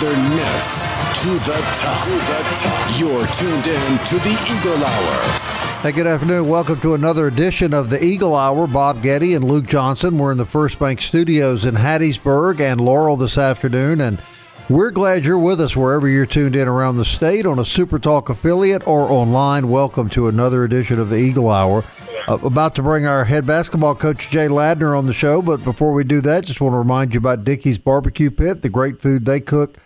Miss to the top. To the top. You're tuned in to the Eagle Hour. Hey, good afternoon. Welcome to another edition of the Eagle Hour. Bob Getty and Luke Johnson. We're in the First Bank Studios in Hattiesburg and Laurel this afternoon, and we're glad you're with us wherever you're tuned in around the state on a Super Talk affiliate or online. Welcome to another edition of the Eagle Hour. Uh, about to bring our head basketball coach Jay Ladner on the show, but before we do that, just want to remind you about Dickey's Barbecue Pit, the great food they cook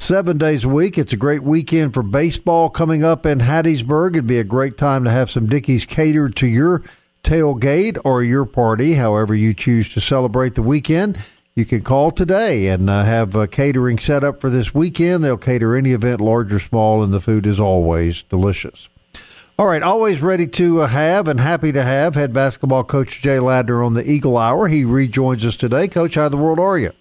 seven days a week. It's a great weekend for baseball coming up in Hattiesburg. It'd be a great time to have some Dickey's catered to your tailgate or your party, however you choose to celebrate the weekend. You can call today and uh, have a catering set up for this weekend. They'll cater any event, large or small, and the food is always delicious. All right, always ready to uh, have and happy to have head basketball coach Jay Ladner on the Eagle Hour. He rejoins us today. Coach, how in the world are you?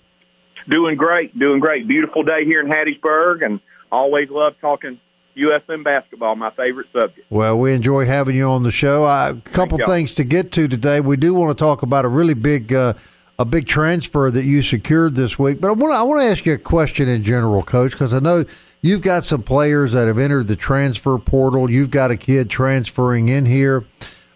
Doing great, doing great. Beautiful day here in Hattiesburg, and always love talking USM basketball, my favorite subject. Well, we enjoy having you on the show. A couple things to get to today. We do want to talk about a really big, uh, a big transfer that you secured this week. But I want to, I want to ask you a question in general, Coach, because I know you've got some players that have entered the transfer portal. You've got a kid transferring in here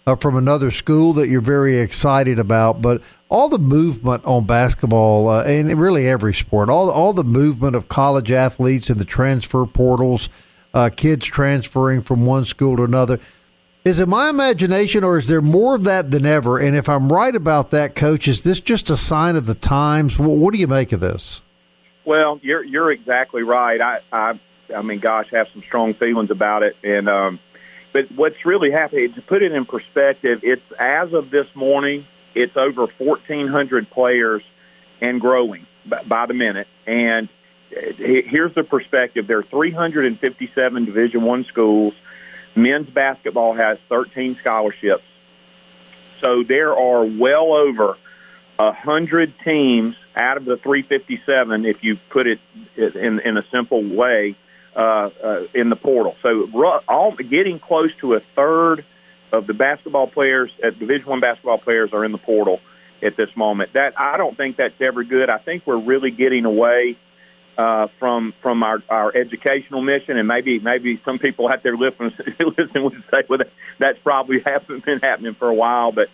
uh, from another school that you're very excited about. But all the movement on basketball uh, and really every sport, all all the movement of college athletes and the transfer portals, uh, kids transferring from one school to another. Is it my imagination, or is there more of that than ever? And if I'm right about that, Coach, is this just a sign of the times? What, what do you make of this? Well, you're you're exactly right. I I I mean, gosh, have some strong feelings about it, and um, but what's really happening to put it in perspective, it's as of this morning, it's over 1,400 players and growing by, the minute. And here's the perspective: there are 357 Division One schools. Men's basketball has 13 scholarships, so there are well over hundred teams out of the 357. If you put it in in a simple way, uh, uh, in the portal. So all getting close to a third of the basketball players at Division One basketball players are in the portal at this moment. That I don't think that's ever good. I think we're really getting away uh, from from our, our educational mission, and maybe maybe some people out there listening listen would say, "Well, that's probably hasn't been happening for a while," but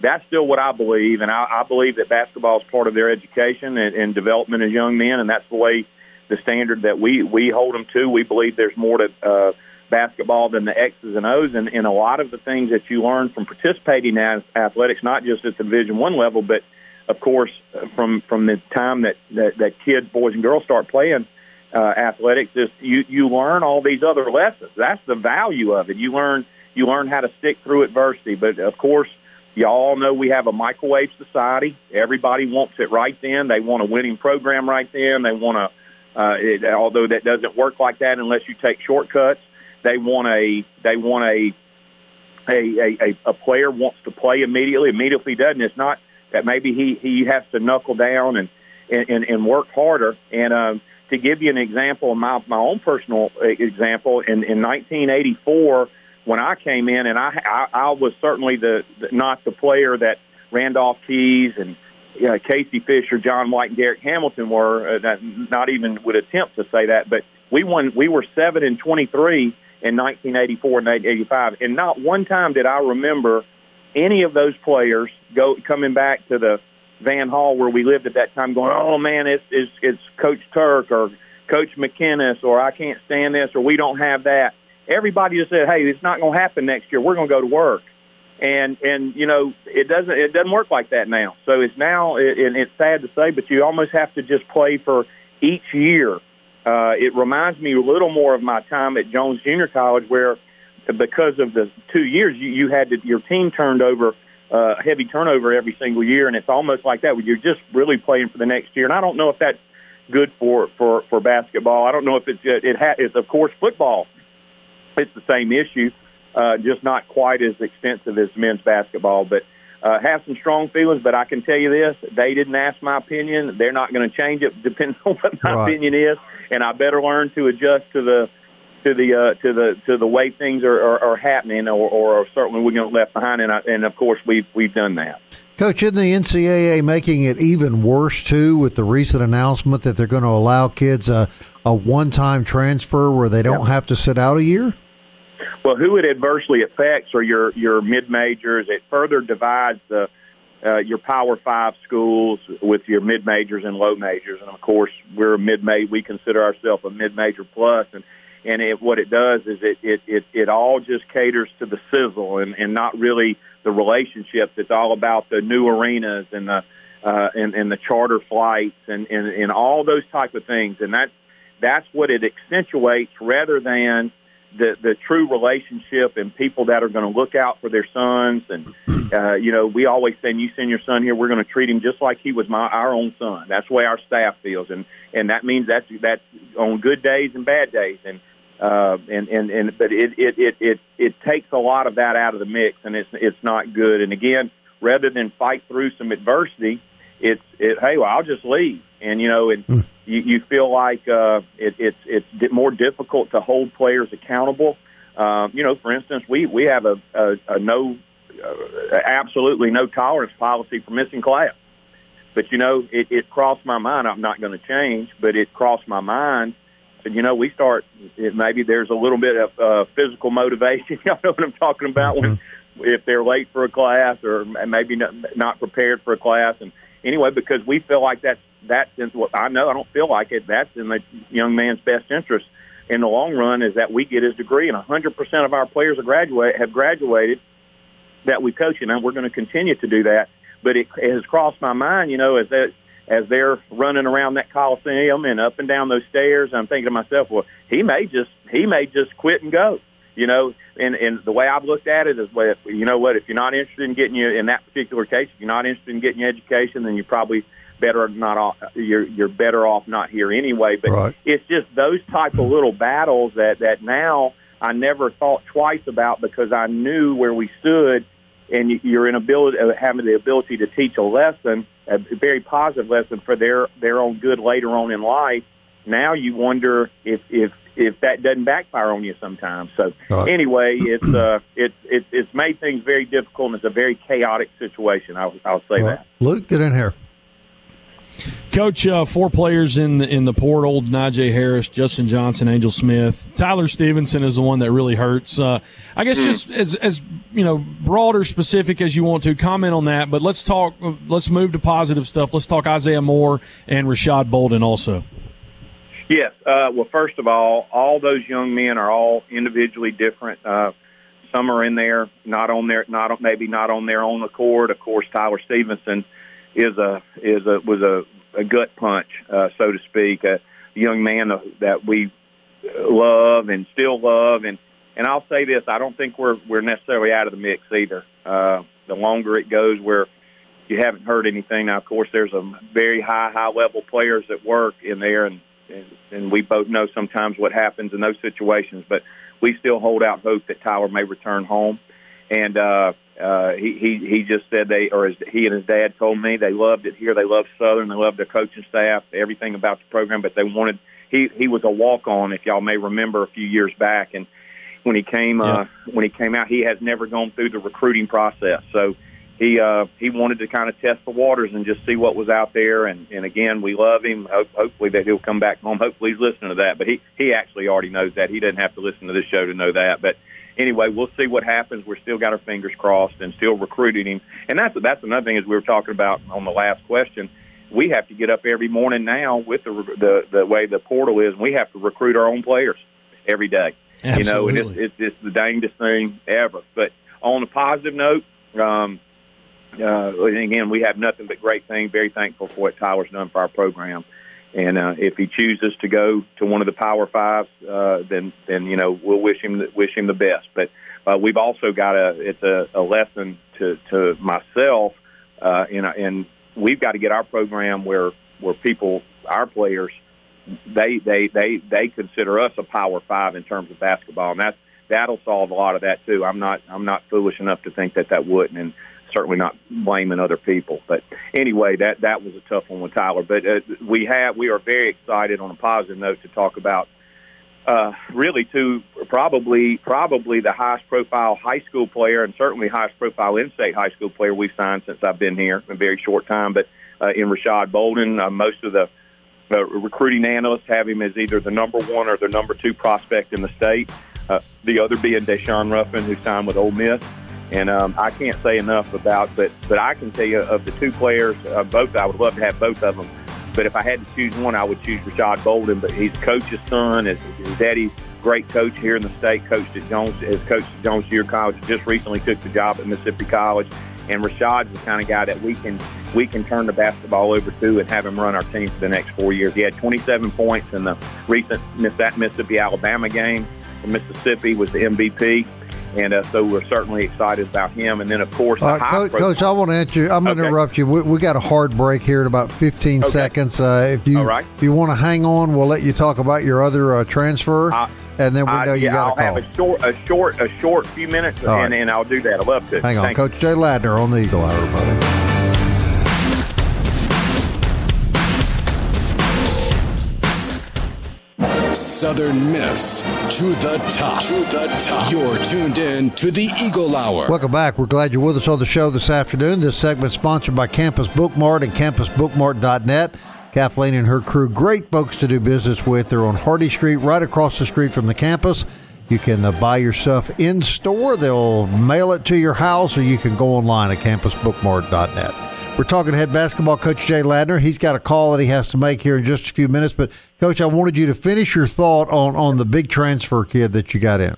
that's still what I believe, and I, I believe that basketball is part of their education and, and development as young men, and that's the way the standard that we we hold them to. We believe there's more to uh, basketball than the X's and O's, and, and a lot of the things that you learn from participating in athletics, not just at the Division One level, but of course from from the time that, that that kids, boys and girls, start playing uh, athletics, is you you learn all these other lessons. That's the value of it. You learn you learn how to stick through adversity, but of course. You all know we have a microwave society. Everybody wants it right then. They want a winning program right then. They want to uh, although that doesn't work like that unless you take shortcuts. They want a they want a a, a, a player wants to play immediately. Immediately doesn't. It's not that maybe he he has to knuckle down and and, and work harder. And um, to give you an example, my my own personal example, in in 1984 when I came in, and I I, I was certainly the, not the player that Randolph Keys and uh, Casey Fisher, John White, and Derek Hamilton were. Uh, that not even would attempt to say that, but we won. We were seven and twenty-three in 1984 and 85, and not one time did I remember any of those players go coming back to the Van Hall where we lived at that time, going, "Oh man, it's it's, it's Coach Turk or Coach McKinnis, or I can't stand this, or we don't have that." Everybody just said, "Hey, it's not going to happen next year. We're going to go to work." and and you know it doesn't it doesn't work like that now. So it's now it, and it's sad to say, but you almost have to just play for each year. Uh, it reminds me a little more of my time at Jones Junior College, where because of the two years you, you had to, your team turned over uh, heavy turnover every single year, and it's almost like that where you're just really playing for the next year. And I don't know if that's good for for for basketball. I don't know if it's it ha- it's of course football. It's the same issue, uh, just not quite as extensive as men's basketball, but. Uh, have some strong feelings, but I can tell you this: they didn't ask my opinion. They're not going to change it, depending on what my Right. opinion is, and I better learn to adjust to the to the uh, to the to the way things are, are, are happening, or, or certainly we're going to left behind. And I, and of course we've we've done that. Coach, isn't the NCAA making it even worse too with the recent announcement that they're going to allow kids a, a one-time transfer where they don't have to sit out a year? Well, who it adversely affects are your your mid majors. It further divides the uh, your Power Five schools with your mid majors and low majors, and of course we're mid major. We consider ourselves a mid major plus, and and it, what it does is it, it it it all just caters to the sizzle and and not really the relationships. It's all about the new arenas and the uh, and and the charter flights and and and all those type of things, and that's that's what it accentuates rather than the the true relationship and people that are going to look out for their sons and uh, you know we always say you send your son here we're going to treat him just like he was my our own son. That's the way our staff feels and and that means that's that's on good days and bad days and uh, and and and but it it it it it takes a lot of that out of the mix and it's it's not good. And again rather than fight through some adversity it's it hey well I'll just leave and you know and you, you feel like uh, it, it's it's more difficult to hold players accountable. Um, you know, for instance, we we have a, a, a no, uh, absolutely no tolerance policy for missing class. But you know, it, it crossed my mind. I'm not going to change, but it crossed my mind. And you know, we start. It, maybe there's a little bit of uh, physical motivation. Y'all know what I'm talking about when if they're late for a class or maybe not, not prepared for a class. And anyway, because we feel like that's that's in what I know. I don't feel like it. That's in the young man's best interest in the long run is that we get his degree, and 100% of our players are graduate have graduated that we coach, and we're going to continue to do that. But it, it has crossed my mind, you know, as that as they're running around that coliseum and up and down those stairs, I'm thinking to myself, well, he may just he may just quit and go, you know. And and the way I've looked at it is, well, you know what? If you're not interested in getting you in that particular case, if you're not interested in getting your education, then you probably better not off. You're you're better off not here anyway. But Right. it's just those type of little battles that that now I never thought twice about because I knew where we stood, and you- you're in ability uh, having the ability to teach a lesson, a very positive lesson for their their own good later on in life. Now you wonder if if if that doesn't backfire on you sometimes. So Right. anyway, it's uh it's it's it's made things very difficult and it's a very chaotic situation. I'll I'll say that. Luke, get in here. Coach, uh, four players in the, in the portal: Najee Harris, Justin Johnson, Angel Smith, Tyler Stevenson is the one that really hurts. Uh, I guess just as as you know, broad or specific as you want to comment on that. But let's talk. Let's move to positive stuff. Let's talk Isaiah Moore and Rashad Bolden also. Yes. Uh, well, first of all, all those young men are all individually different. Uh, some are in there, not on their, not maybe not on their own accord. Of course, Tyler Stevenson is a is a was a, a gut punch, uh, so to speak. A young man that we love and still love, and and I'll say this: I don't think we're we're necessarily out of the mix either. Uh, the longer it goes, where you haven't heard anything. Now, of course, there's a very high, high level players that work in there, and, and and we both know sometimes what happens in those situations. But we still hold out hope that Tyler may return home. And uh, uh, he he he just said they, or his, he and his dad told me they loved it here. They loved Southern. They loved their coaching staff, everything about the program. But they wanted he he was a walk on, if y'all may remember, a few years back, and when he came uh, when he came out, he has never gone through the recruiting process. So he uh, he wanted to kind of test the waters and just see what was out there. And, and again, we love him. Hope, hopefully that he'll come back home. Hopefully he's listening to that. But he he actually already knows that. He doesn't have to listen to this show to know that. But anyway, we'll see what happens. We're still got our fingers crossed and still recruiting him. And that's that's another thing as we were talking about on the last question. We have to get up every morning now with the the the way the portal is, and we have to recruit our own players every day. You know, and it's, it's it's the dangest thing ever. But on a positive note, um, uh, and again, we have nothing but great things. Very thankful for what Tyler's done for our program. And uh, if he chooses to go to one of the Power Fives, uh, then then you know we'll wish him wish him the best. But uh, we've also got a it's a, a lesson to to myself, uh, and and we've got to get our program where where people, our players, they they they they consider us a power five in terms of basketball, and that's that'll solve a lot of that too. I'm not I'm not foolish enough to think that that wouldn't, and certainly not blaming other people. But anyway, that that was a tough one with Tyler. But uh, we have we are very excited on a positive note to talk about uh, really to probably probably the highest profile high school player and certainly highest profile in-state high school player we've signed since I've been here in a very short time. But uh, in Rashad Bolden, uh, most of the uh, recruiting analysts have him as either the number one or the number two prospect in the state. Uh, the other being Daeshun Ruffin, who signed with Ole Miss. And um, I can't say enough about, but but I can tell you of the two players, uh, both I would love to have both of them. But if I had to choose one, I would choose Rashad Bolden. But he's coach's son. His, his daddy's great coach here in the state. Coached at Jones, has coached at Jones Year College. Just recently took the job at Mississippi College. And Rashad's the kind of guy that we can we can turn the basketball over to and have him run our team for the next four years. He had 27 points in the recent Mississippi Alabama game. Mississippi was the MVP and uh, so we're certainly excited about him. And then, of course, uh, Coach, Coach, I want to answer. I'm going to okay. interrupt you. We, we, got a hard break here in about 15 okay. seconds. Uh, if you if you want to hang on, we'll let you talk about your other uh, transfer, uh, and then we know you yeah, got a call. Have a short, a short, a short few minutes, and, right. and, I'll do that. I love to. Hang on, Thank Coach Jay Ladner on the Eagle Hour, buddy. Southern Miss to the top. To the top. You're tuned in to the Eagle Hour. Welcome back. We're glad you're with us on the show this afternoon. This segment sponsored by Campus Bookmart and campusbookmart.net. Kathleen and her crew, great folks to do business with. They're on Hardy Street, right across the street from the campus. You can uh, buy your stuff in store. They'll mail it to your house, or you can go online at campusbookmart.net. We're talking to head basketball coach Jay Ladner. He's got a call that he has to make here in just a few minutes. But, Coach, I wanted you to finish your thought on, on the big transfer kid that you got in.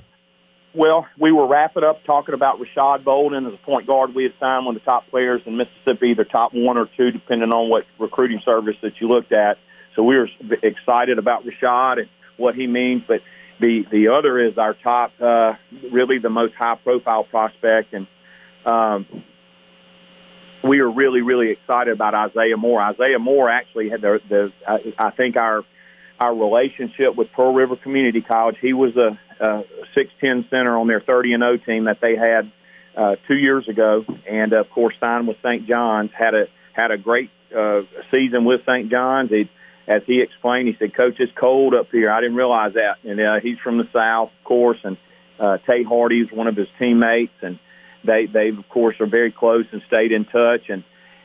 Well, we were wrapping up talking about Rashad Bolden as a point guard. We had signed one of the top players in Mississippi, either top one or two, depending on what recruiting service that you looked at. So we were excited about Rashad and what he means. But the the other is our top, uh, really the most high profile prospect, and um, we are really, really excited about Isaiah Moore. Isaiah Moore actually had the, the I think our our relationship with Pearl River Community College. He was a, a 6'10 center on their 30 and 0 team that they had uh, two years ago, and of course signed with St. John's. had a had a great uh, season with St. John's. He, as he explained, he said, "Coach, it's cold up here. I didn't realize that." And uh, he's from the South, of course, and uh, Tay Hardy is one of his teammates, and they they of course are very close and stayed in touch. And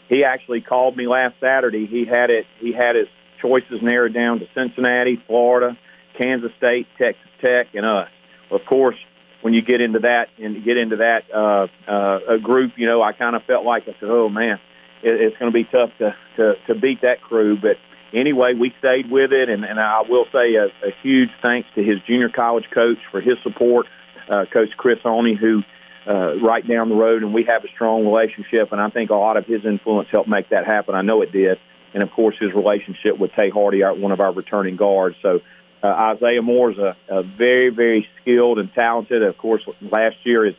he actually called me last Saturday. He had it. He had his choices narrowed down to Cincinnati, Florida, Kansas State, Texas Tech, and us. Of course, when you get into that and get into that uh, uh, a group, you know, I kind of felt like I said, "Oh man, it, it's going to be tough to, to to beat that crew." But anyway, we stayed with it, and, and I will say a, a huge thanks to his junior college coach for his support, uh, Coach Chris Oney, who uh, right down the road, and we have a strong relationship. And I think a lot of his influence helped make that happen. I know it did. And of course, his relationship with Tay Hardy, our, one of our returning guards. So uh, Isaiah Moore is a, a very, very skilled and talented. Of course, last year is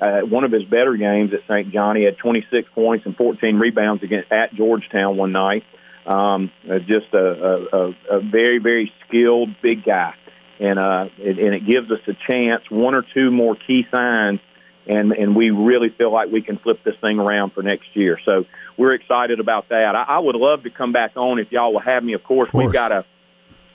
uh, one of his better games at St. John. He had 26 points and 14 rebounds against at Georgetown one night. Um, uh, just a, a, a very, very skilled big guy, and uh, it, and it gives us a chance. One or two more key signs and and we really feel like we can flip this thing around for next year. So we're excited about that. I, I would love to come back on if y'all will have me. Of course, of course. we've got a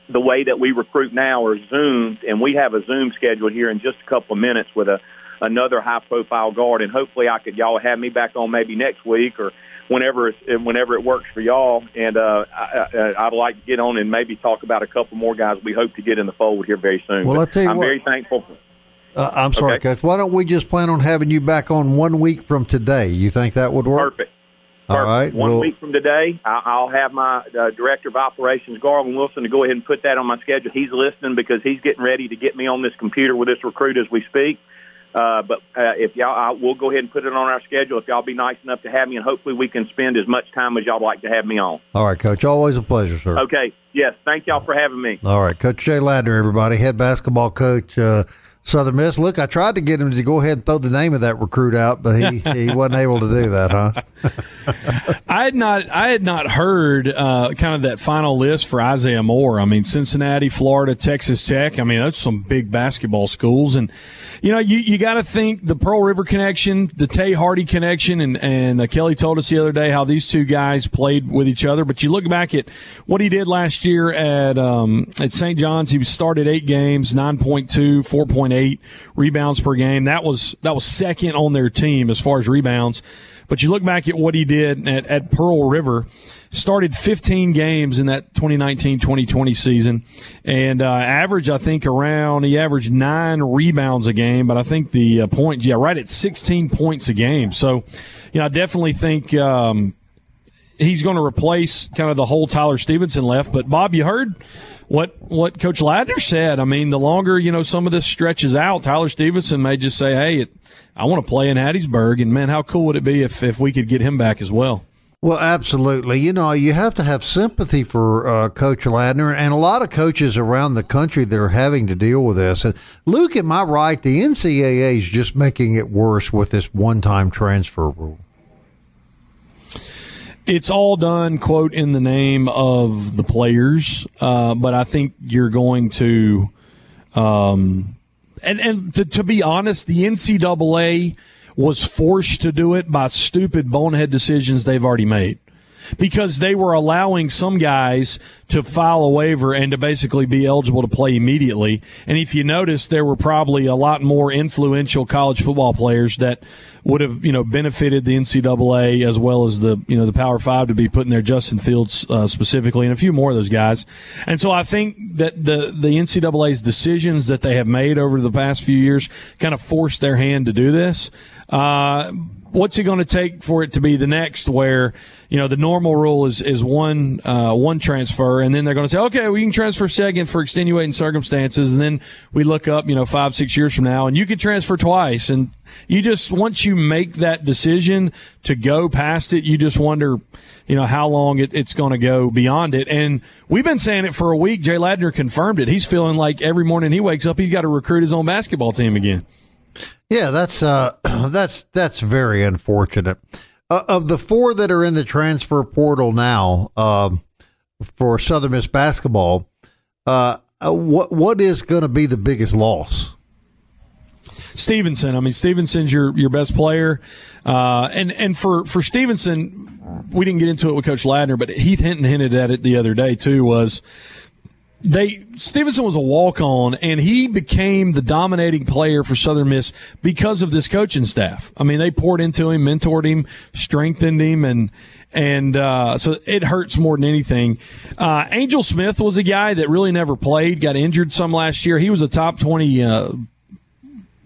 the way that we recruit now are zoomed, and we have a Zoom scheduled here in just a couple of minutes with a another high profile guard, and hopefully I could y'all have me back on maybe next week or whenever it's, whenever it works for y'all. And uh, I, I'd like to get on and maybe talk about a couple more guys we hope to get in the fold here very soon. Well, I'll tell you I'm what, very thankful. Uh, I'm sorry, okay. Coach. Why don't we just plan on having you back on one week from today? You think that would work? Perfect. All Perfect. right. One well, week from today, I'll have my uh, director of operations, Garvin Wilson, to go ahead and put that on my schedule. He's listening because he's getting ready to get me on this computer with this recruit as we speak. Uh, but uh, if y'all, I, we'll go ahead and put it on our schedule. If y'all be nice enough to have me, and hopefully we can spend as much time as y'all like to have me on. All right, Coach. Always a pleasure, sir. Okay. Yes. Thank y'all for having me. All right, Coach Jay Ladner, everybody, head basketball coach. Uh, Southern Miss. Look, I tried to get him to go ahead and throw the name of that recruit out, but he, he wasn't able to do that, huh? I had not I had not heard uh, kind of that final list for Isaiah Moore. I mean, Cincinnati, Florida, Texas Tech. I mean, that's some big basketball schools, and you know, you, you got to think the Pearl River connection, the Tay Hardy connection, and and uh, Kelly told us the other day how these two guys played with each other. But you look back at what he did last year at um, at St. John's. He started eight games, 9.2, 4.8 rebounds per game. That was that was second on their team as far as rebounds. But you look back at what he did at, at Pearl River, started 15 games in that 2019-2020 season, and uh, average I think around he averaged nine rebounds a game, but I think the uh, points yeah right at 16 points a game. So, you know, I definitely think. Um, he's going to replace kind of the whole Tyler Stevenson left. But Bob, you heard what what Coach Ladner said. I mean, the longer you know some of this stretches out, Tyler Stevenson may just say, "Hey, it, I want to play in Hattiesburg," and man, how cool would it be if if we could get him back as well? Well, absolutely. You know, you have to have sympathy for uh, Coach Ladner and a lot of coaches around the country that are having to deal with this. And Luke, am I right? The NCAA is just making it worse with this one-time transfer rule it's all done, quote, in the name of the players. Uh, but I think you're going to, um, and, and to, to be honest, the NCAA was forced to do it by stupid bonehead decisions they've already made because they were allowing some guys to file a waiver and to basically be eligible to play immediately. And if you notice, there were probably a lot more influential college football players that would have, you know, benefited the NCAA as well as the, you know, the Power Five to be putting there, Justin Fields uh, specifically, and a few more of those guys. And so I think that the the NCAA's decisions that they have made over the past few years kind of forced their hand to do this. Uh, what's it going to take for it to be the next where you know the normal rule is is one uh, one transfer and then they're going to say okay we can transfer second for extenuating circumstances and then we look up you know five six years from now and you can transfer twice and you just once you make that decision to go past it you just wonder you know how long it, it's going to go beyond it and we've been saying it for a week jay ladner confirmed it he's feeling like every morning he wakes up he's got to recruit his own basketball team again yeah, that's uh, that's that's very unfortunate. Uh, of the four that are in the transfer portal now uh, for Southern Miss basketball, uh, uh, what what is going to be the biggest loss? Stevenson. I mean, Stevenson's your your best player, uh, and and for for Stevenson, we didn't get into it with Coach Ladner, but Heath Hinton hinted at it the other day too. Was they Stevenson was a walk on and he became the dominating player for Southern Miss because of this coaching staff. I mean, they poured into him, mentored him, strengthened him and and uh, so it hurts more than anything. Uh, Angel Smith was a guy that really never played, got injured some last year. He was a top twenty uh,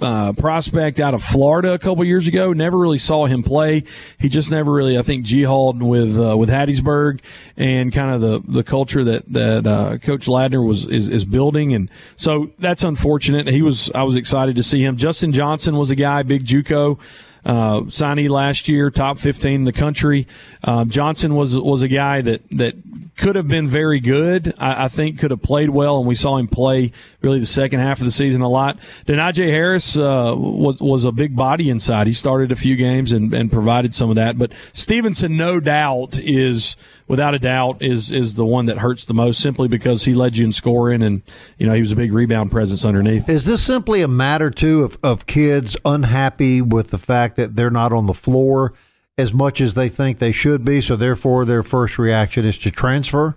uh, prospect out of Florida a couple years ago. Never really saw him play. He just never really, I think, jihad with uh, with Hattiesburg and kind of the, the culture that that uh, Coach Ladner was is, is building, and so that's unfortunate. He was I was excited to see him. Justin Johnson was a guy, big JUCO uh, signee last year, top 15 in the country. Uh, Johnson was was a guy that that could have been very good. I, I, think could have played well, and we saw him play really the second half of the season a lot. Denijay Harris uh, was was a big body inside. He started a few games and, and provided some of that. But Stevenson, no doubt, is without a doubt is is the one that hurts the most simply because he led you in scoring and you know he was a big rebound presence underneath. Is this simply a matter too of, of kids unhappy with the fact that they're not on the floor as much as they think they should be, so therefore their first reaction is to transfer?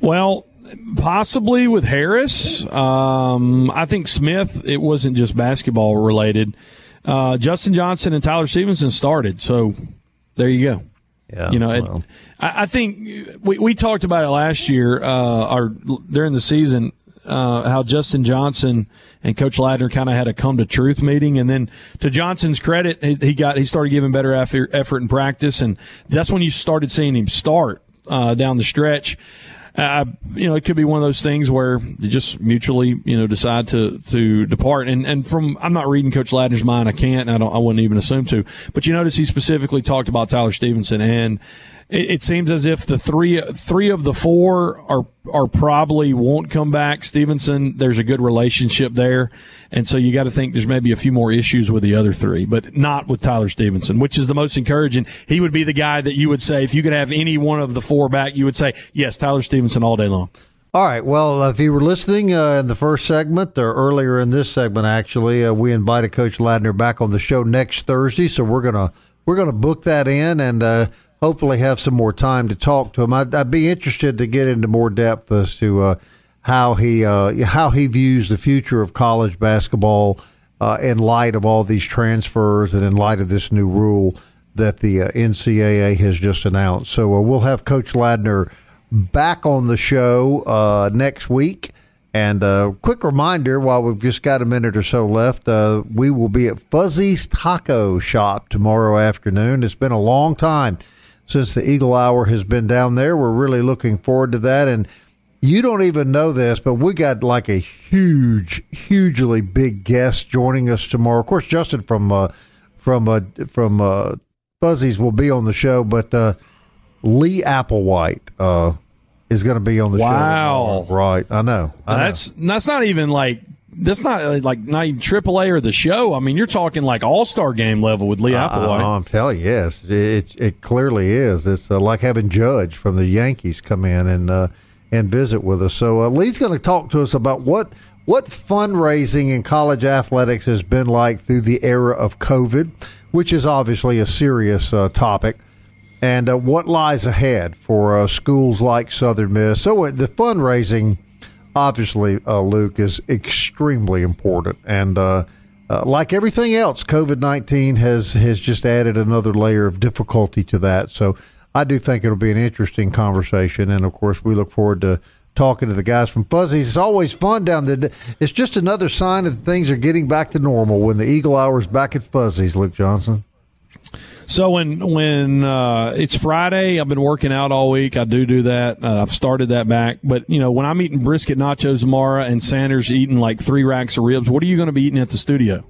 Well, possibly with Harris. Um, I think Smith, it wasn't just basketball related. Uh, Justin Johnson and Tyler Stevenson started, so there you go. Yeah, you know, well. it, I, I, think we, we talked about it last year, uh, or during the season, uh, how Justin Johnson and Coach Ladner kind of had a come to truth meeting, and then to Johnson's credit, he, he got he started giving better effort, effort in practice, and that's when you started seeing him start uh, down the stretch. Uh, you know, it could be one of those things where they just mutually, you know, decide to to depart. And and from I'm not reading Coach Ladner's mind. I can't. I don't. I wouldn't even assume to. But you notice he specifically talked about Tyler Stevenson, and it, it, seems as if the three three of the four are are probably won't come back. Stevenson, there's a good relationship there, and so you got to think there's maybe a few more issues with the other three, but not with Tyler Stevenson, which is the most encouraging. He would be the guy that you would say if you could have any one of the four back, you would say yes, Tyler Stevenson all day long. All right. Well, if you were listening uh, in the first segment or earlier in this segment, actually, uh, we invited Coach Ladner back on the show next Thursday, so we're gonna we're gonna book that in and uh, hopefully have some more time to talk to him. I'd, I'd be interested to get into more depth as to uh, how he uh, how he views the future of college basketball uh, in light of all these transfers and in light of this new rule that the NCAA has just announced. So we'll have Coach Ladner back on the show uh, next week. And a uh, quick reminder while we've just got a minute or so left, uh, we will be at Fuzzy's Taco Shop tomorrow afternoon. It's been a long time since the Eagle Hour has been down there. We're really looking forward to that. And you don't even know this, but we got like a huge, hugely big guest joining us tomorrow. Of course, Justin from uh, from uh, from uh, Fuzzy's will be on the show, but uh, Lee Applewhite uh, is going to be on the wow. show. Wow, right? I know. I that's know. that's not even like that's not like not even AAA or the show. I mean, you're talking like All Star game level with Lee Applewhite. Uh, I'm telling you, yes, it it clearly is. It's uh, like having Judge from the Yankees come in and uh, and visit with us. So uh, Lee's going to talk to us about what what fundraising in college athletics has been like through the era of COVID, which is obviously a serious uh, topic and uh, what lies ahead for uh, schools like Southern Miss. So uh, the fundraising, obviously, uh, Luke, is extremely important, and uh, uh, like everything else, COVID nineteen has has just added another layer of difficulty to that. So I do think it'll be an interesting conversation, and of course, we look forward to talking to the guys from Fuzzy's. It's always fun down there. It's just another sign that things are getting back to normal when the Eagle Hour is back at Fuzzy's, Luke Johnson. So when when uh, it's Friday, I've been working out all week. I do do that. Uh, I've started that back. But you know, when I'm eating brisket nachos tomorrow and Sanders eating like three racks of ribs, what are you going to be eating at the studio?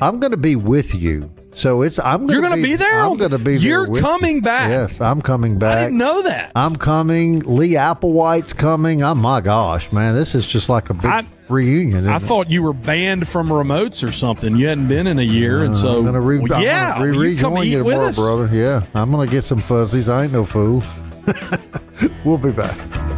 I'm going to be with you. So it's I'm gonna You're going to be, there. I'm going to be You're coming you. back. Yes, I'm coming back. I didn't know that. I'm coming. Lee Applewhite's coming. Oh my gosh, man, this is just like a big I, reunion. I thought you were banned from remotes or something. You hadn't been in a year, uh, and so I'm to re- well, yeah, re- rejoin you, you tomorrow, brother. Yeah, I'm to get some fuzzies. I ain't no fool. we'll be back.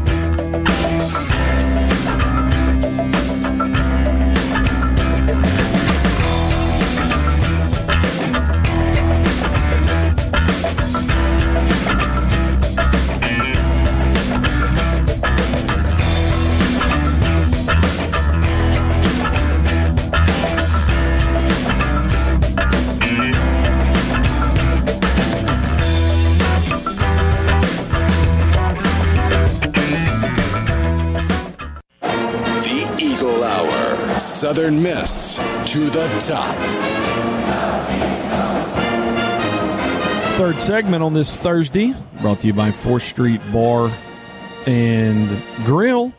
Southern Miss to the top. Third segment on this Thursday, brought to you by 4th Street Bar and Grill.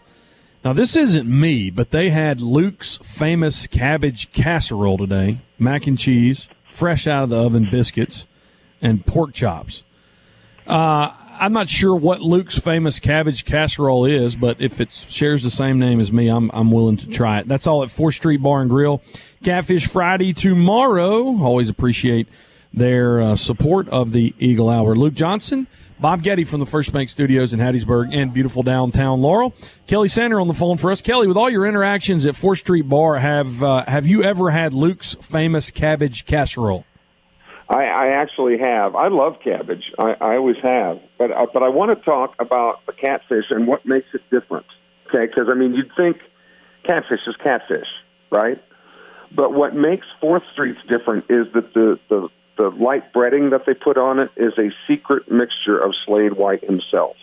Now, this isn't me, but they had Luke's famous cabbage casserole today mac and cheese, fresh out of the oven biscuits, and pork chops. Uh, I'm not sure what Luke's famous cabbage casserole is, but if it shares the same name as me, I'm I'm willing to try it. That's all at Fourth Street Bar and Grill. Catfish Friday tomorrow. Always appreciate their uh, support of the Eagle Hour. Luke Johnson, Bob Getty from the First Bank Studios in Hattiesburg and beautiful downtown Laurel. Kelly Sander on the phone for us. Kelly, with all your interactions at Fourth Street Bar, have uh, have you ever had Luke's famous cabbage casserole? I, I actually have. I love cabbage. I, I always have. But uh, but I want to talk about the catfish and what makes it different. Okay, because I mean, you'd think catfish is catfish, right? But what makes Fourth Street's different is that the the the light breading that they put on it is a secret mixture of Slade White himself.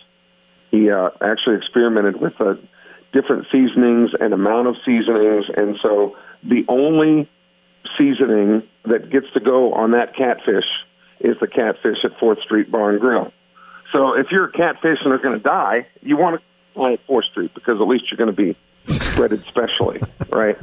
He uh, actually experimented with uh, different seasonings and amount of seasonings, and so the only seasoning that gets to go on that catfish is the catfish at Fourth Street Bar and Grill. So if you're a catfish and they're going to die, you want to fly at Fourth Street because at least you're going to be breaded specially, right?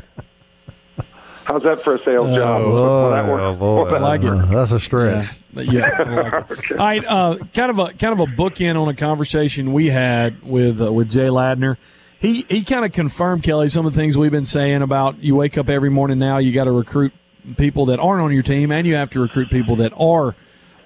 How's that for a sales job? Oh, Will that Oh, work? boy. Will that- like it. Uh, that's a stretch. Yeah, yeah. Like it. All right, uh, kind of a kind of a bookend on a conversation we had with uh, with Jay Ladner. He he kind of confirmed Kelly some of the things we've been saying about you wake up every morning now you got to recruit people that aren't on your team and you have to recruit people that are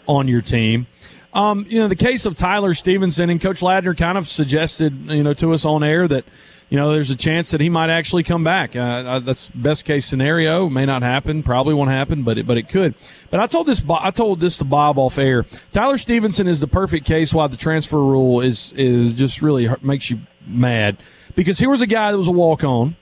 on your team. Um, you know, the case of Tyler Stevenson and Coach Ladner kind of suggested, you know, to us on air that, you know, there's a chance that he might actually come back. Uh, uh, that's best case scenario. May not happen. Probably won't happen, but it, but it could. But I told this, I told this to Bob off air. Tyler Stevenson is the perfect case why the transfer rule is is just really makes you mad because here was a guy that was a walk on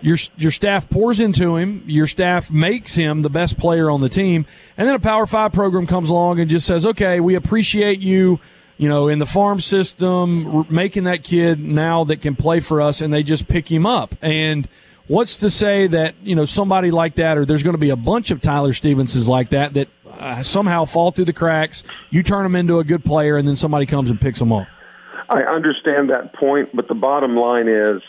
your your staff pours into him. Your staff makes him the best player on the team, and then a Power Five program comes along and just says, "Okay, we appreciate you." You know, in the farm system, making that kid now that can play for us, and they just pick him up. And what's to say that you know somebody like that, or there's going to be a bunch of Tyler Stevensons like that that uh, somehow fall through the cracks. You turn them into a good player, and then somebody comes and picks them up. I understand that point, but the bottom line is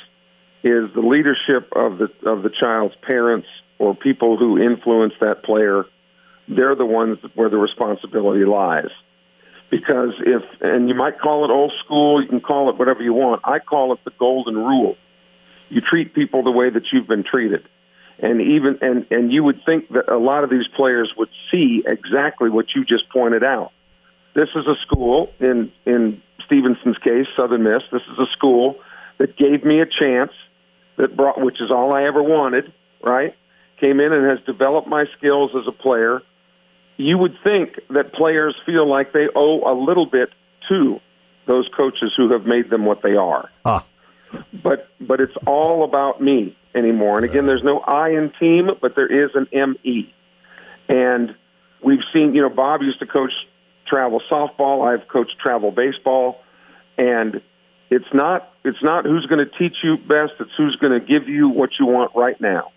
is the leadership of the of the child's parents or people who influence that player. They're the ones where the responsibility lies. Because if and you might call it old school, you can call it whatever you want. I call it the golden rule. You treat people the way that you've been treated. And even and and you would think that a lot of these players would see exactly what you just pointed out. This is a school in in Stevenson's case, Southern Miss. This is a school that gave me a chance that brought, which is all I ever wanted, right? Came in and has developed my skills as a player. You would think that players feel like they owe a little bit to those coaches who have made them what they are. Ah. But but it's all about me anymore. And again, there's no I in team, but there is an ME. And we've seen, you know, Bob used to coach travel softball. I've coached travel baseball, and it's not it's not who's going to teach you best. It's who's going to give you what you want right now.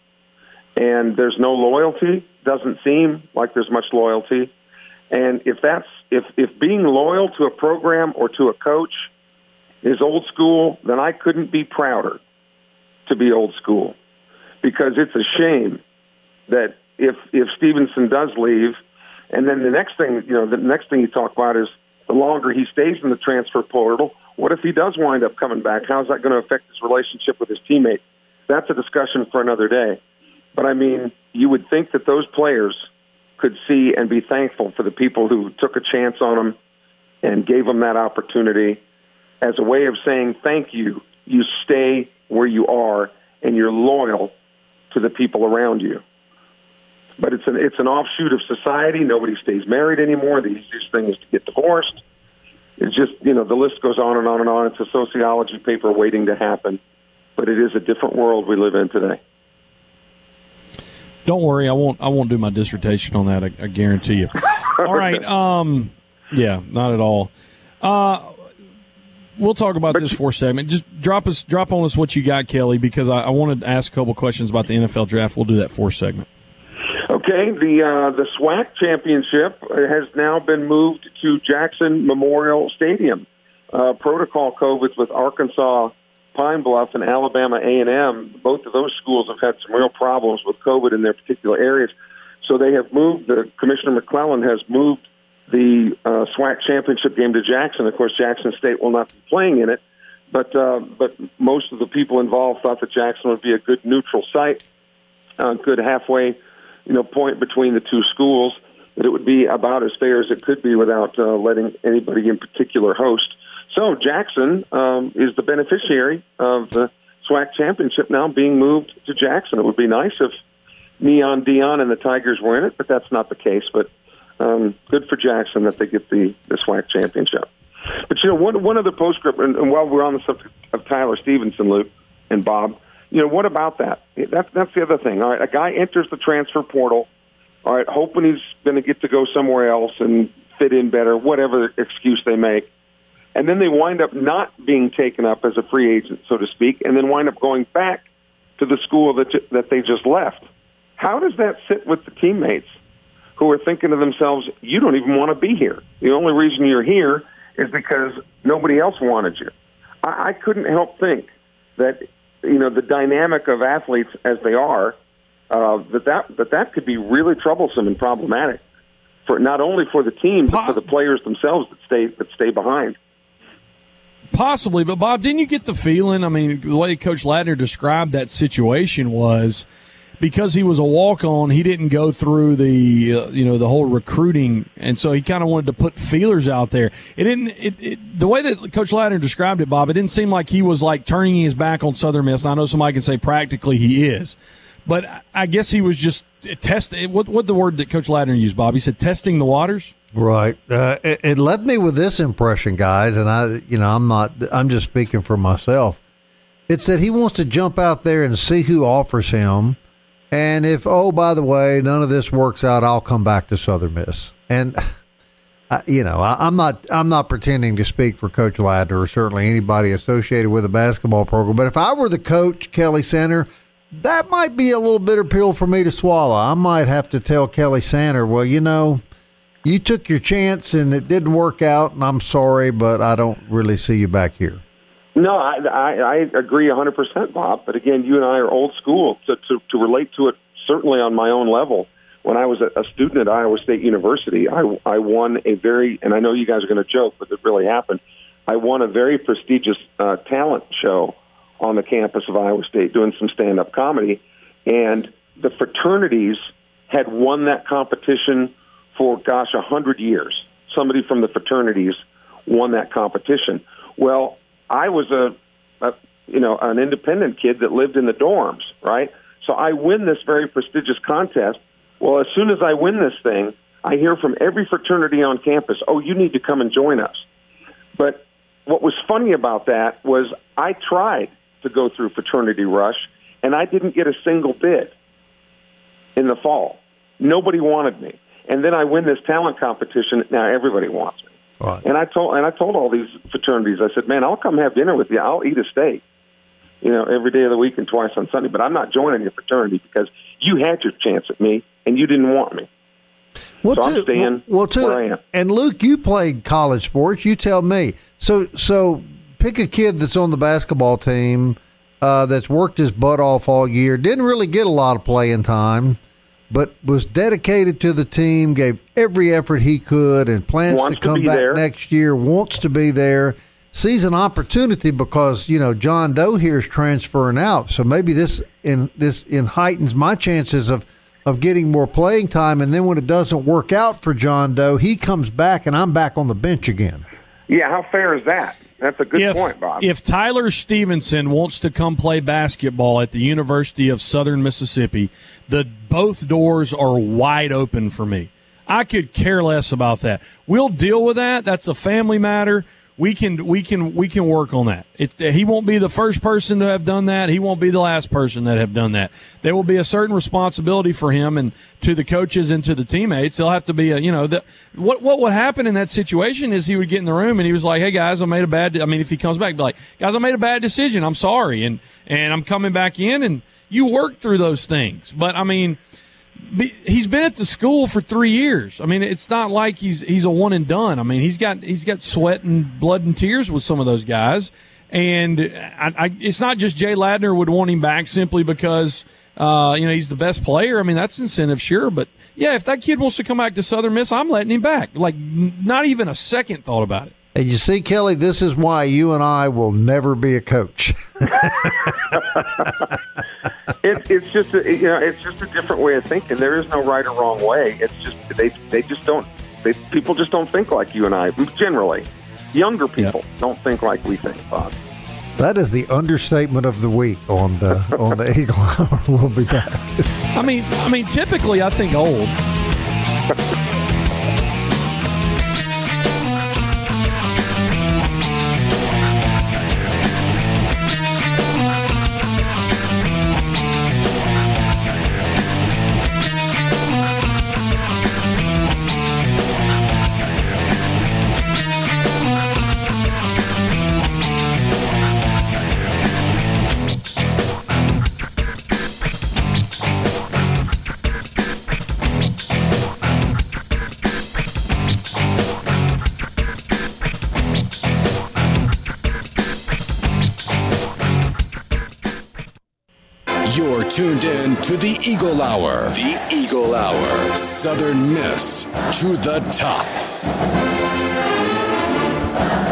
And there's no loyalty. Doesn't seem like there's much loyalty. And if that's if if being loyal to a program or to a coach is old school, then I couldn't be prouder to be old school because it's a shame that if if Stevenson does leave, and then the next thing you know, the next thing you talk about is the longer he stays in the transfer portal. What if he does wind up coming back? How's that going to affect his relationship with his teammates? That's a discussion for another day. But I mean, you would think that those players could see and be thankful for the people who took a chance on them and gave them that opportunity as a way of saying thank you. You stay where you are and you're loyal to the people around you. But it's an it's an offshoot of society. Nobody stays married anymore. The easiest thing is to get divorced. It's just you know the list goes on and on and on. It's a sociology paper waiting to happen, but it is a different world we live in today. Don't worry, I won't. I won't do my dissertation on that. I, I guarantee you. All right. Um. Yeah. Not at all. Uh. We'll talk about But this you- fourth segment. Just drop us, drop on us what you got, Kelly, because I, I wanted to ask a couple questions about the NFL draft. We'll do that fourth segment. Okay, the uh, the SWAC championship has now been moved to Jackson Memorial Stadium. Uh, protocol COVIDs with Arkansas Pine Bluff and Alabama A and M. Both of those schools have had some real problems with COVID in their particular areas, so they have moved. The Commissioner McClelland has moved the uh, SWAC championship game to Jackson. Of course, Jackson State will not be playing in it, but uh, but most of the people involved thought that Jackson would be a good neutral site, a good halfway you know point between the two schools that it would be about as fair as it could be without uh, letting anybody in particular host. So Jackson um, is the beneficiary of the SWAC championship now being moved to Jackson. It would be nice if Neon Deion and the Tigers were in it, but that's not the case. But um, good for Jackson that they get the the SWAC championship. But you know, one one other postscript, and, and while we're on the subject of Tyler Stevenson, Luke and Bob, you know, what about that? That's that's the other thing. All right, a guy enters the transfer portal, all right, hoping he's going to get to go somewhere else and fit in better, whatever excuse they make, and then they wind up not being taken up as a free agent, so to speak, and then wind up going back to the school that that they just left. How does that sit with the teammates who are thinking to themselves, "You don't even want to be here. The only reason you're here is because nobody else wanted you." I, I couldn't help think that you know the dynamic of athletes as they are uh, that that that that could be really troublesome and problematic for not only for the team but for the players themselves that stay that stay behind. Possibly, but Bob, didn't you get the feeling? I mean, the way Coach Ladner described that situation was because he was a walk on, he didn't go through the uh, you know the whole recruiting, and so he kind of wanted to put feelers out there. It didn't. It, it, the way that Coach Ladner described it, Bob, it didn't seem like he was like turning his back on Southern Miss. I know somebody can say practically he is, but I guess he was just testing. What what the word that Coach Ladner used, Bob? He said testing the waters. Right. Uh, it, it left me with this impression, guys, and I, you know, I'm not. I'm just speaking for myself. It's that he wants to jump out there and see who offers him and if, oh, by the way, none of this works out, I'll come back to Southern Miss. And, uh, you know, I, am not I'm not pretending to speak for Coach Ladner or certainly anybody associated with a basketball program. But if I were the coach, Kelly Center, that might be a little bitter pill for me to swallow. I might have to tell Kelly Center, well, you know, you took your chance and it didn't work out, and I'm sorry, but I don't really see you back here. No, I, I, I agree 100%, Bob. But again, you and I are old school to, to, to relate to it certainly on my own level. When I was a, student at Iowa State University, I, I won a very, and I know you guys are going to joke, but it really happened. I won a very prestigious uh, talent show on the campus of Iowa State doing some stand up comedy. And the fraternities had won that competition for, gosh, a 100 years. Somebody from the fraternities won that competition. Well, I was a, a you know an independent kid that lived in the dorms, right? So I win this very prestigious contest. Well, as soon as I win this thing, I hear from every fraternity on campus, "Oh, you need to come and join us." But what was funny about that was I tried to go through fraternity rush and I didn't get a single bid in the fall. Nobody wanted me. And then I win this talent competition. Now everybody wants me. Right. And I told and I told all these fraternities, I said, "Man, I'll come have dinner with you. I'll eat a steak, you know, every day of the week and twice on Sunday. But I'm not joining your fraternity because you had your chance at me and you didn't want me. Well, so too, staying well, well too, where I am. And Luke, you played college sports. You tell me. So, so pick a kid that's on the basketball team uh, that's worked his butt off all year, didn't really get a lot of playing time but was dedicated to the team, gave every effort he could, and plans wants to come to back there. next year. Wants to be there. Sees an opportunity because you know John Doe here is transferring out, so maybe this in this in heightens my chances of of getting more playing time. And then when it doesn't work out for John Doe, he comes back, and I'm back on the bench again. Yeah, how fair is that? That's a good if, point, Bob. If Tyler Stevenson wants to come play basketball at the University of Southern Mississippi, the both doors are wide open for me. I could care less about that. We'll deal with that. That's a family matter we can we can we can work on that. It, he won't be the first person to have done that. He won't be the last person that have done that. There will be a certain responsibility for him and to the coaches and to the teammates. There'll have to be a you know the, what what would happen in that situation is he would get in the room and he was like, "Hey guys, I made a bad. I mean, if he comes back, be like, guys, I made a bad decision. I'm sorry, and and I'm coming back in and you work through those things. But I mean." He's been at the school for three years. I mean, it's not like he's he's a one and done. I mean, he's got he's got sweat and blood and tears with some of those guys, and I, I, it's not just Jay Ladner would want him back simply because uh, you know he's the best player. I mean, that's incentive, sure, but yeah, if that kid wants to come back to Southern Miss, I'm letting him back. Like, not even a second thought about it. And you see, Kelly, this is why you and I will never be a coach. it, it's just a, you know it's just a different way of thinking. There is no right or wrong way. It's just they they just don't they, people just don't think like you and I generally. Younger people yep. don't think like we think, Bob. That is the understatement of the week on the on the Eagle Hour. We'll be back. I mean, I mean, typically I think old. tuned in to the Eagle Hour. The Eagle Hour. Southern Miss to the top.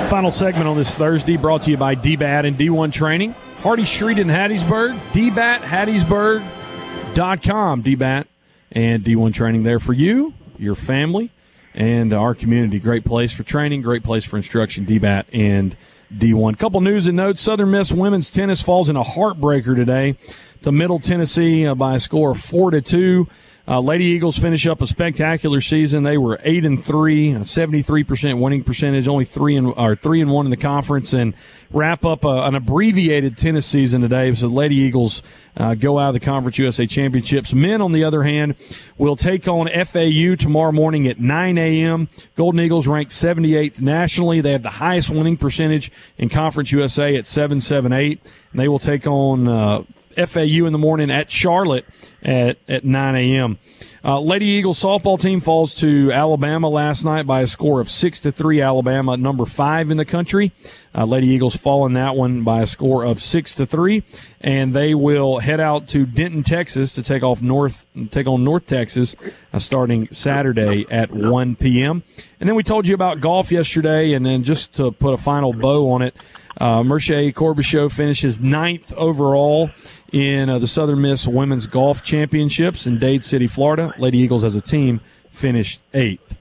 Final segment on this Thursday brought to you by DBAT and D1 Training. Hardy Street in Hattiesburg. DBAT, Hattiesburg.com. DBAT and D1 Training there for you, your family, and our community. Great place for training, great place for instruction. DBAT and D1. Couple news and notes. Southern Miss women's tennis falls in a heartbreaker today to Middle Tennessee uh, by a score of 4 to 2. Uh, Lady Eagles finish up a spectacular season. They were eight and three, a seventy-three percent winning percentage, only three and or three and one in the conference, and wrap up a, an abbreviated tennis season today. So Lady Eagles uh, go out of the Conference USA Championships. Men, on the other hand, will take on FAU tomorrow morning at 9 a.m. Golden Eagles ranked 78th nationally. They have the highest winning percentage in Conference USA at 778. And they will take on uh, FAU in the morning at Charlotte at, at 9 a.m. Uh, Lady Eagles softball team falls to Alabama last night by a score of six to three. Alabama number five in the country. Uh, Lady Eagles fall in that one by a score of six to three, and they will head out to Denton, Texas, to take off North, take on North Texas, uh, starting Saturday at 1 p.m. And then we told you about golf yesterday, and then just to put a final bow on it, uh, Merche finishes ninth overall in uh, the Southern Miss Women's Golf Championships in Dade City, Florida. Lady Eagles as a team finished eighth.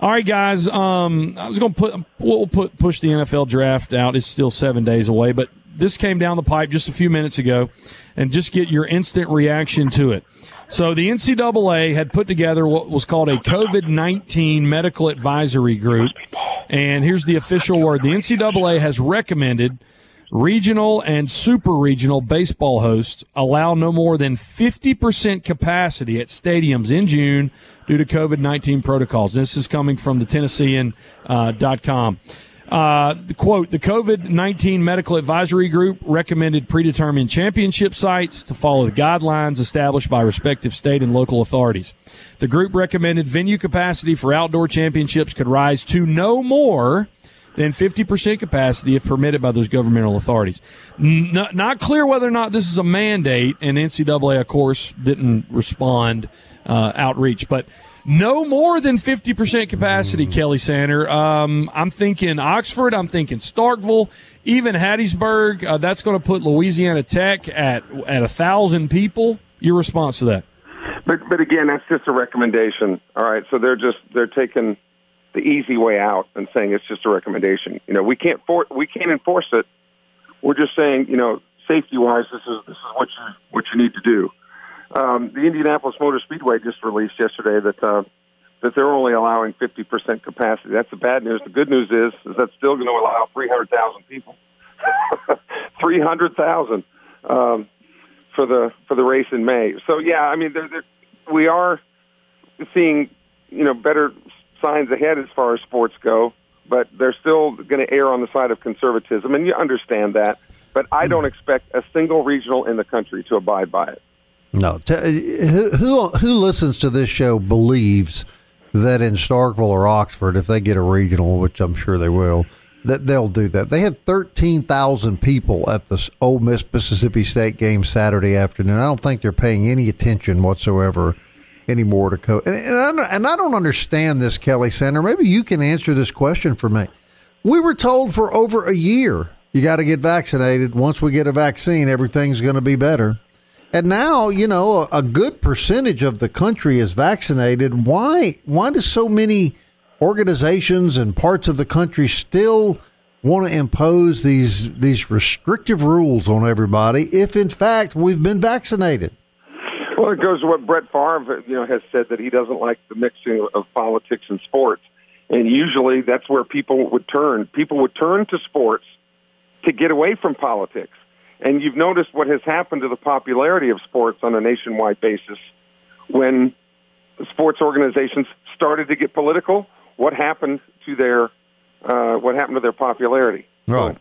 All right, guys. Um, I was going to put we'll put push the NFL draft out. It's still seven days away, but this came down the pipe just a few minutes ago, and just get your instant reaction to it. So the NCAA had put together what was called a COVID nineteen medical advisory group, and here's the official word: the NCAA has recommended regional and super regional baseball hosts allow no more than 50% capacity at stadiums in June due to COVID 19 protocols. This is coming from the Tennessean.com. Uh, uh, the quote, the COVID 19 medical advisory group recommended predetermined championship sites to follow the guidelines established by respective state and local authorities. The group recommended venue capacity for outdoor championships could rise to no more than 50% capacity if permitted by those governmental authorities. Not, not, clear whether or not this is a mandate, and NCAA, of course, didn't respond uh, outreach, but no more than 50% capacity, mm. Kelly Sander. Um, I'm thinking Oxford, I'm thinking Starkville, even Hattiesburg. Uh, that's going to put Louisiana Tech at at a thousand people. Your response to that? But but again, that's just a recommendation. All right, so they're just they're taking the easy way out and saying it's just a recommendation. You know, we can't for, we can't enforce it. We're just saying, you know, safety wise, this is this is what you what you need to do. Um, the Indianapolis Motor Speedway just released yesterday that uh, that they're only allowing 50% capacity. That's the bad news. The good news is is that's still going to allow 300,000 people. 300,000 um, for the for the race in May. So yeah, I mean, they're, they're, we are seeing you know better signs ahead as far as sports go, but they're still going to err on the side of conservatism, and you understand that. But I don't expect a single regional in the country to abide by it. No, who, who who listens to this show believes that in Starkville or Oxford, if they get a regional, which I'm sure they will, that they'll do that. They had 13,000 people at the Ole Miss Mississippi State game Saturday afternoon. I don't think they're paying any attention whatsoever anymore to COVID. And, and, and I don't understand this, Kelly Center. Maybe you can answer this question for me. We were told for over a year you got to get vaccinated. Once we get a vaccine, everything's going to be better. And now, you know, a, good percentage of the country is vaccinated. Why? Why do so many organizations and parts of the country still want to impose these these restrictive rules on everybody if, in fact, we've been vaccinated? Well, it goes to what Brett Favre, you know, has said that he doesn't like the mixing of politics and sports, and usually that's where people would turn. People would turn to sports to get away from politics, and you've noticed what has happened to the popularity of sports on a nationwide basis when sports organizations started to get political. What happened to their uh, what happened to their popularity? Right. So,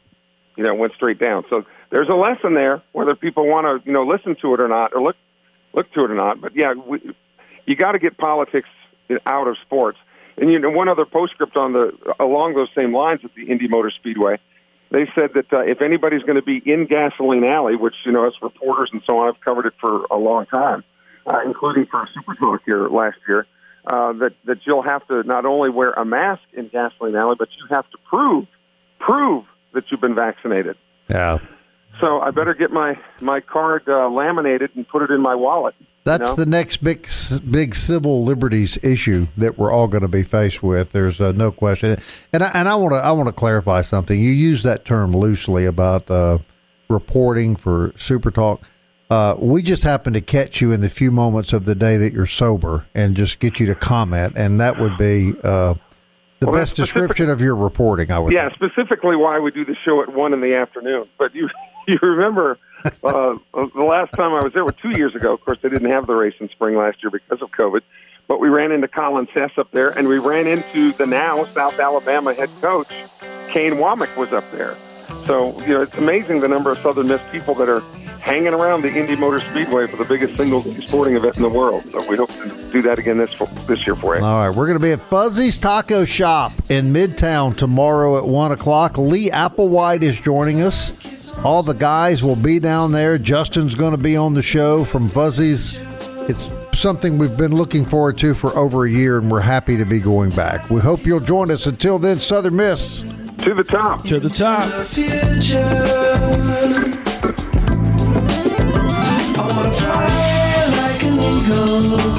you know, it went straight down. So there's a lesson there, whether people want to, you know, listen to it or not, or look look to it or not. But yeah, we, you got to get politics out of sports. And you know, one other postscript on the along those same lines at the Indy Motor Speedway they said that uh, if anybody's going to be in Gasoline Alley, which you know, as reporters and so on, I've covered it for a long time, uh, including for Super Talk here last year, uh, that that you'll have to not only wear a mask in Gasoline Alley, but you have to prove prove that you've been vaccinated. Yeah. So I better get my my card uh, laminated and put it in my wallet. That's you know? the next big big civil liberties issue that we're all going to be faced with. There's uh, no question. And I, and I want to I want to clarify something. You use that term loosely about uh, reporting for Super Talk. Uh, we just happen to catch you in the few moments of the day that you're sober and just get you to comment, and that would be uh, the Well, best description of your reporting. I would. Yeah, specifically why we do the show at one in the afternoon. But you you remember uh, the last time I was there was two years ago. Of course, they didn't have the race in spring last year because of COVID. But we ran into Colin Sess up there, and we ran into the now South Alabama head coach Kane Wommack was up there. So you know, it's amazing the number of Southern Miss people that are hanging around the Indy Motor Speedway for the biggest single sporting event in the world. So we hope to do that again this this year for you. All right, we're going to be at Fuzzy's Taco Shop in Midtown tomorrow at one o'clock. Lee Applewhite is joining us. All the guys will be down there. Justin's going to be on the show from Fuzzy's. It's something we've been looking forward to for over a year, and we're happy to be going back. We hope you'll join us. Until then, Southern Miss. To the top. To the top. the future. I wanna fly like an eagle